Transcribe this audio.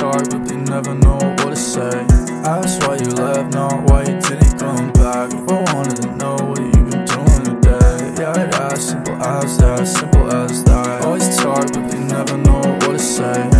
sorry, but they never know what to say. Ask why you left, not why you didn't come back. If I wanted to know what you been doing today, yeah, I'd ask simple as that, simple as that. Always sorry, but they never know what to say.